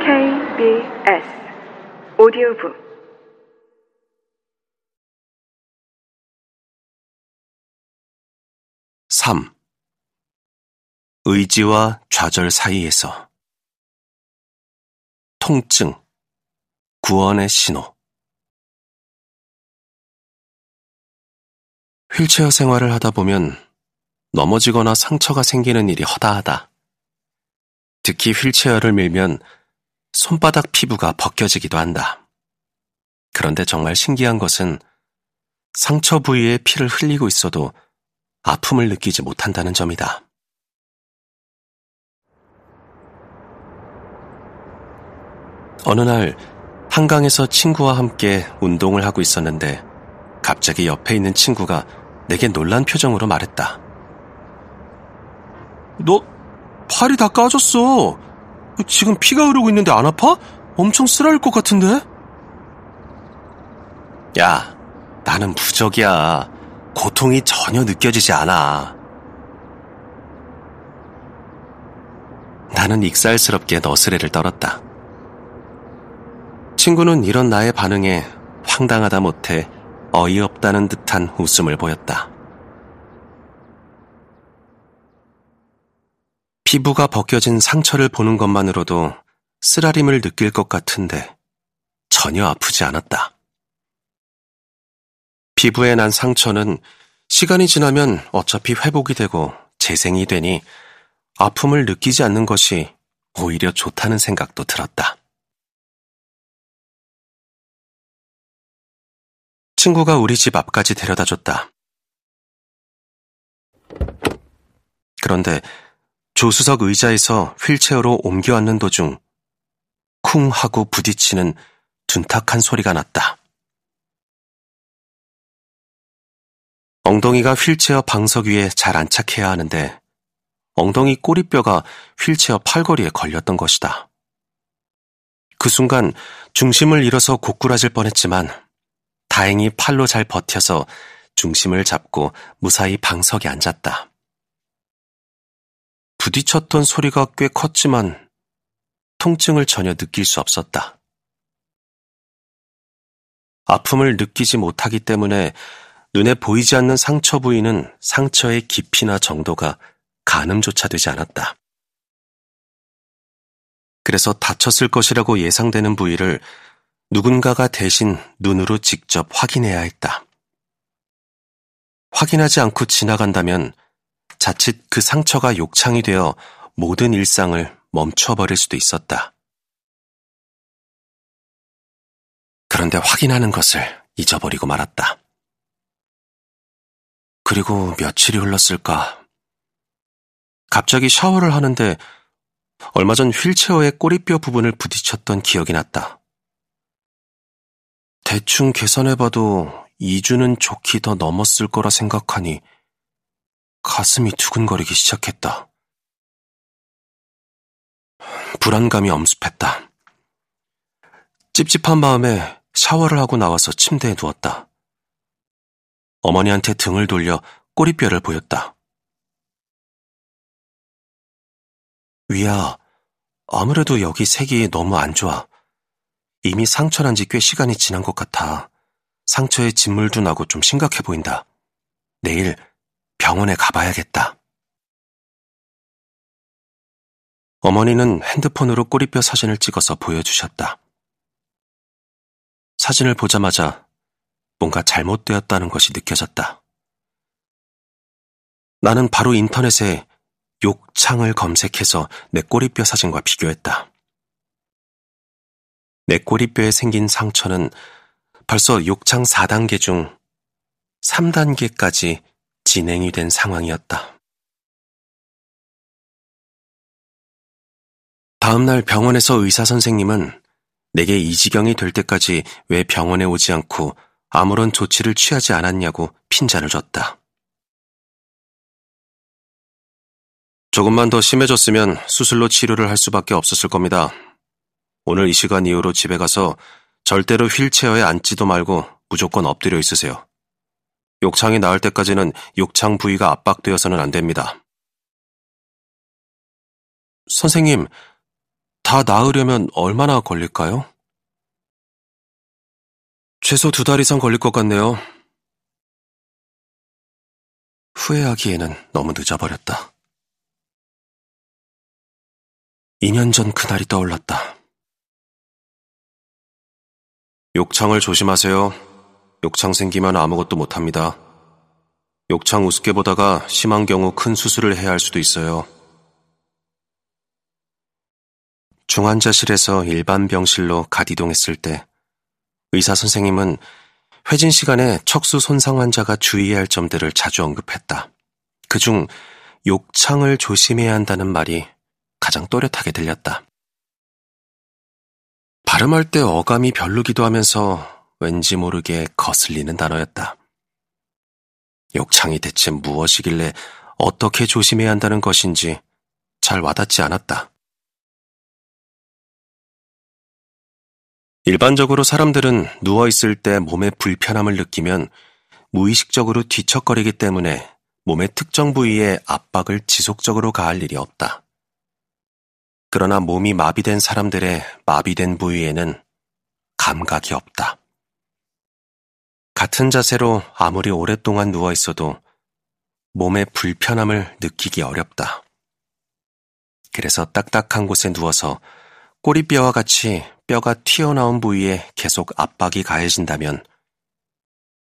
KBS 오디오북. 삼. 의지와 좌절 사이에서. 통증, 구원의 신호. 휠체어 생활을 하다 보면 넘어지거나 상처가 생기는 일이 허다하다. 특히 휠체어를 밀면 손바닥 피부가 벗겨지기도 한다. 그런데 정말 신기한 것은 상처 부위에 피를 흘리고 있어도 아픔을 느끼지 못한다는 점이다. 어느 날 한강에서 친구와 함께 운동을 하고 있었는데 갑자기 옆에 있는 친구가 내게 놀란 표정으로 말했다. 너 팔이 다 까졌어. 지금 피가 흐르고 있는데 안 아파? 엄청 쓰라릴 것 같은데? 야, 나는 부적이야. 고통이 전혀 느껴지지 않아. 나는 익살스럽게 너스레를 떨었다. 친구는 이런 나의 반응에 황당하다 못해 어이없다는 듯한 웃음을 보였다. 피부가 벗겨진 상처를 보는 것만으로도 쓰라림을 느낄 것 같은데 전혀 아프지 않았다. 피부에 난 상처는 시간이 지나면 어차피 회복이 되고 재생이 되니 아픔을 느끼지 않는 것이 오히려 좋다는 생각도 들었다. 친구가 우리 집 앞까지 데려다 줬다. 그런데 조수석 의자에서 휠체어로 옮겨 앉는 도중 쿵 하고 부딪히는 둔탁한 소리가 났다. 엉덩이가 휠체어 방석 위에 잘 안착해야 하는데 엉덩이 꼬리뼈가 휠체어 팔걸이에 걸렸던 것이다. 그 순간 중심을 잃어서 고꾸라질 뻔했지만 다행히 팔로 잘 버텨서 중심을 잡고 무사히 방석에 앉았다. 부딪혔던 소리가 꽤 컸지만 통증을 전혀 느낄 수 없었다. 아픔을 느끼지 못하기 때문에 눈에 보이지 않는 상처 부위는 상처의 깊이나 정도가 가늠조차 되지 않았다. 그래서 다쳤을 것이라고 예상되는 부위를 누군가가 대신 눈으로 직접 확인해야 했다. 확인하지 않고 지나간다면 자칫 그 상처가 욕창이 되어 모든 일상을 멈춰버릴 수도 있었다. 그런데 확인하는 것을 잊어버리고 말았다. 그리고 며칠이 흘렀을까. 갑자기 샤워를 하는데 얼마 전 휠체어의 꼬리뼈 부분을 부딪혔던 기억이 났다. 대충 계산해봐도 2주는 좋게 더 넘었을 거라 생각하니 가슴이 두근거리기 시작했다. 불안감이 엄습했다. 찝찝한 마음에 샤워를 하고 나와서 침대에 누웠다. 어머니한테 등을 돌려 꼬리뼈를 보였다. 위야, 아무래도 여기 색이 너무 안 좋아. 이미 상처난 지 꽤 시간이 지난 것 같아. 상처에 진물도 나고 좀 심각해 보인다. 내일 병원에 가봐야겠다. 어머니는 핸드폰으로 꼬리뼈 사진을 찍어서 보여주셨다. 사진을 보자마자 뭔가 잘못되었다는 것이 느껴졌다. 나는 바로 인터넷에 욕창을 검색해서 내 꼬리뼈 사진과 비교했다. 내 꼬리뼈에 생긴 상처는 벌써 욕창 4단계 중 3단계까지 진행이 된 상황이었다. 다음날 병원에서 의사 선생님은 내게 이 지경이 될 때까지 왜 병원에 오지 않고 아무런 조치를 취하지 않았냐고 핀잔을 줬다. 조금만 더 심해졌으면 수술로 치료를 할 수밖에 없었을 겁니다. 오늘 이 시간 이후로 집에 가서 절대로 휠체어에 앉지도 말고 무조건 엎드려 있으세요. 욕창이 나을 때까지는 욕창 부위가 압박되어서는 안 됩니다. 선생님, 다 나으려면 얼마나 걸릴까요? 최소 두 달 이상 걸릴 것 같네요. 후회하기에는 너무 늦어버렸다. 2년 전 그날이 떠올랐다. 욕창을 조심하세요. 욕창 생기면 아무것도 못합니다. 욕창 우습게 보다가 심한 경우 큰 수술을 해야 할 수도 있어요. 중환자실에서 일반 병실로 갓 이동했을 때 의사 선생님은 회진 시간에 척수 손상 환자가 주의해야 할 점들을 자주 언급했다. 그중 욕창을 조심해야 한다는 말이 가장 또렷하게 들렸다. 발음할 때 어감이 별로기도 하면서 왠지 모르게 거슬리는 단어였다. 욕창이 대체 무엇이길래 어떻게 조심해야 한다는 것인지 잘 와닿지 않았다. 일반적으로 사람들은 누워있을 때 몸의 불편함을 느끼면 무의식적으로 뒤척거리기 때문에 몸의 특정 부위에 압박을 지속적으로 가할 일이 없다. 그러나 몸이 마비된 사람들의 마비된 부위에는 감각이 없다. 같은 자세로 아무리 오랫동안 누워 있어도 몸의 불편함을 느끼기 어렵다. 그래서 딱딱한 곳에 누워서 꼬리뼈와 같이 뼈가 튀어나온 부위에 계속 압박이 가해진다면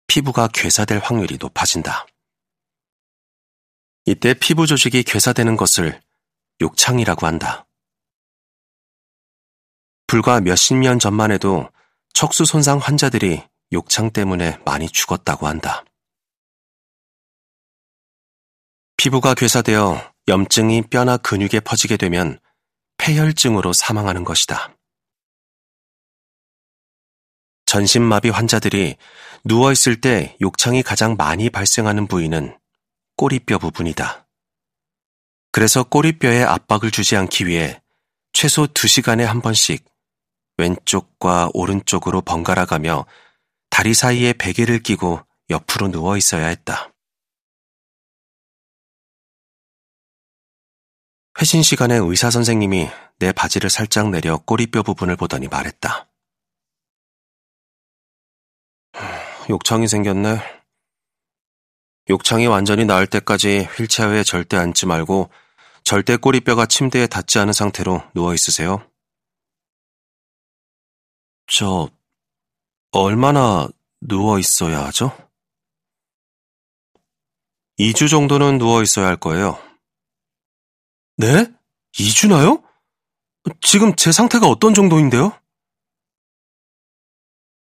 피부가 괴사될 확률이 높아진다. 이때 피부 조직이 괴사되는 것을 욕창이라고 한다. 불과 몇십 년 전만 해도 척수 손상 환자들이 욕창 때문에 많이 죽었다고 한다. 피부가 괴사되어 염증이 뼈나 근육에 퍼지게 되면 폐혈증으로 사망하는 것이다. 전신마비 환자들이 누워있을 때 욕창이 가장 많이 발생하는 부위는 꼬리뼈 부분이다. 그래서 꼬리뼈에 압박을 주지 않기 위해 최소 2시간에 한 번씩 왼쪽과 오른쪽으로 번갈아 가며 다리 사이에 베개를 끼고 옆으로 누워 있어야 했다. 회신 시간에 의사 선생님이 내 바지를 살짝 내려 꼬리뼈 부분을 보더니 말했다. 욕창이 생겼네. 욕창이 완전히 나을 때까지 휠체어에 절대 앉지 말고 절대 꼬리뼈가 침대에 닿지 않은 상태로 누워 있으세요. 저, 얼마나 누워 있어야 하죠? 2주 정도는 누워 있어야 할 거예요. 네? 2주나요? 지금 제 상태가 어떤 정도인데요?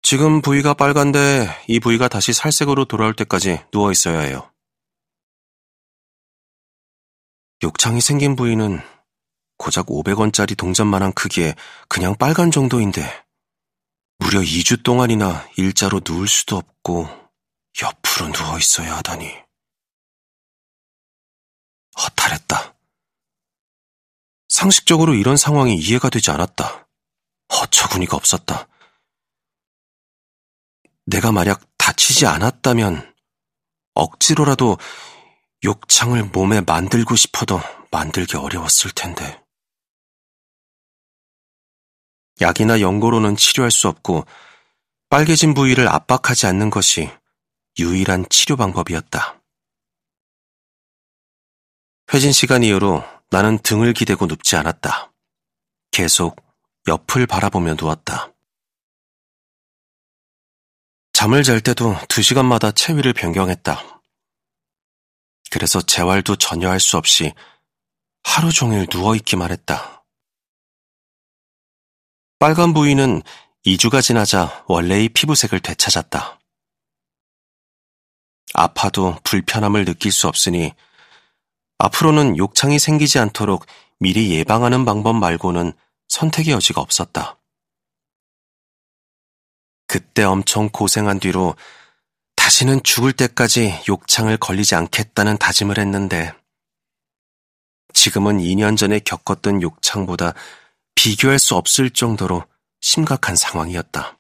지금 부위가 빨간데 이 부위가 다시 살색으로 돌아올 때까지 누워 있어야 해요. 욕창이 생긴 부위는 고작 500원짜리 동전만한 크기에 그냥 빨간 정도인데 무려 2주 동안이나 일자로 누울 수도 없고 옆으로 누워 있어야 하다니. 허탈했다. 상식적으로 이런 상황이 이해가 되지 않았다. 어처구니가 없었다. 내가 만약 다치지 않았다면 억지로라도 욕창을 몸에 만들고 싶어도 만들기 어려웠을 텐데. 약이나 연고로는 치료할 수 없고 빨개진 부위를 압박하지 않는 것이 유일한 치료 방법이었다. 회진 시간 이후로 나는 등을 기대고 눕지 않았다. 계속 옆을 바라보며 누웠다. 잠을 잘 때도 두 시간마다 체위를 변경했다. 그래서 재활도 전혀 할 수 없이 하루 종일 누워있기만 했다. 빨간 부위는 2주가 지나자 원래의 피부색을 되찾았다. 아파도 불편함을 느낄 수 없으니 앞으로는 욕창이 생기지 않도록 미리 예방하는 방법 말고는 선택의 여지가 없었다. 그때 엄청 고생한 뒤로 다시는 죽을 때까지 욕창을 걸리지 않겠다는 다짐을 했는데 지금은 2년 전에 겪었던 욕창보다 비교할 수 없을 정도로 심각한 상황이었다.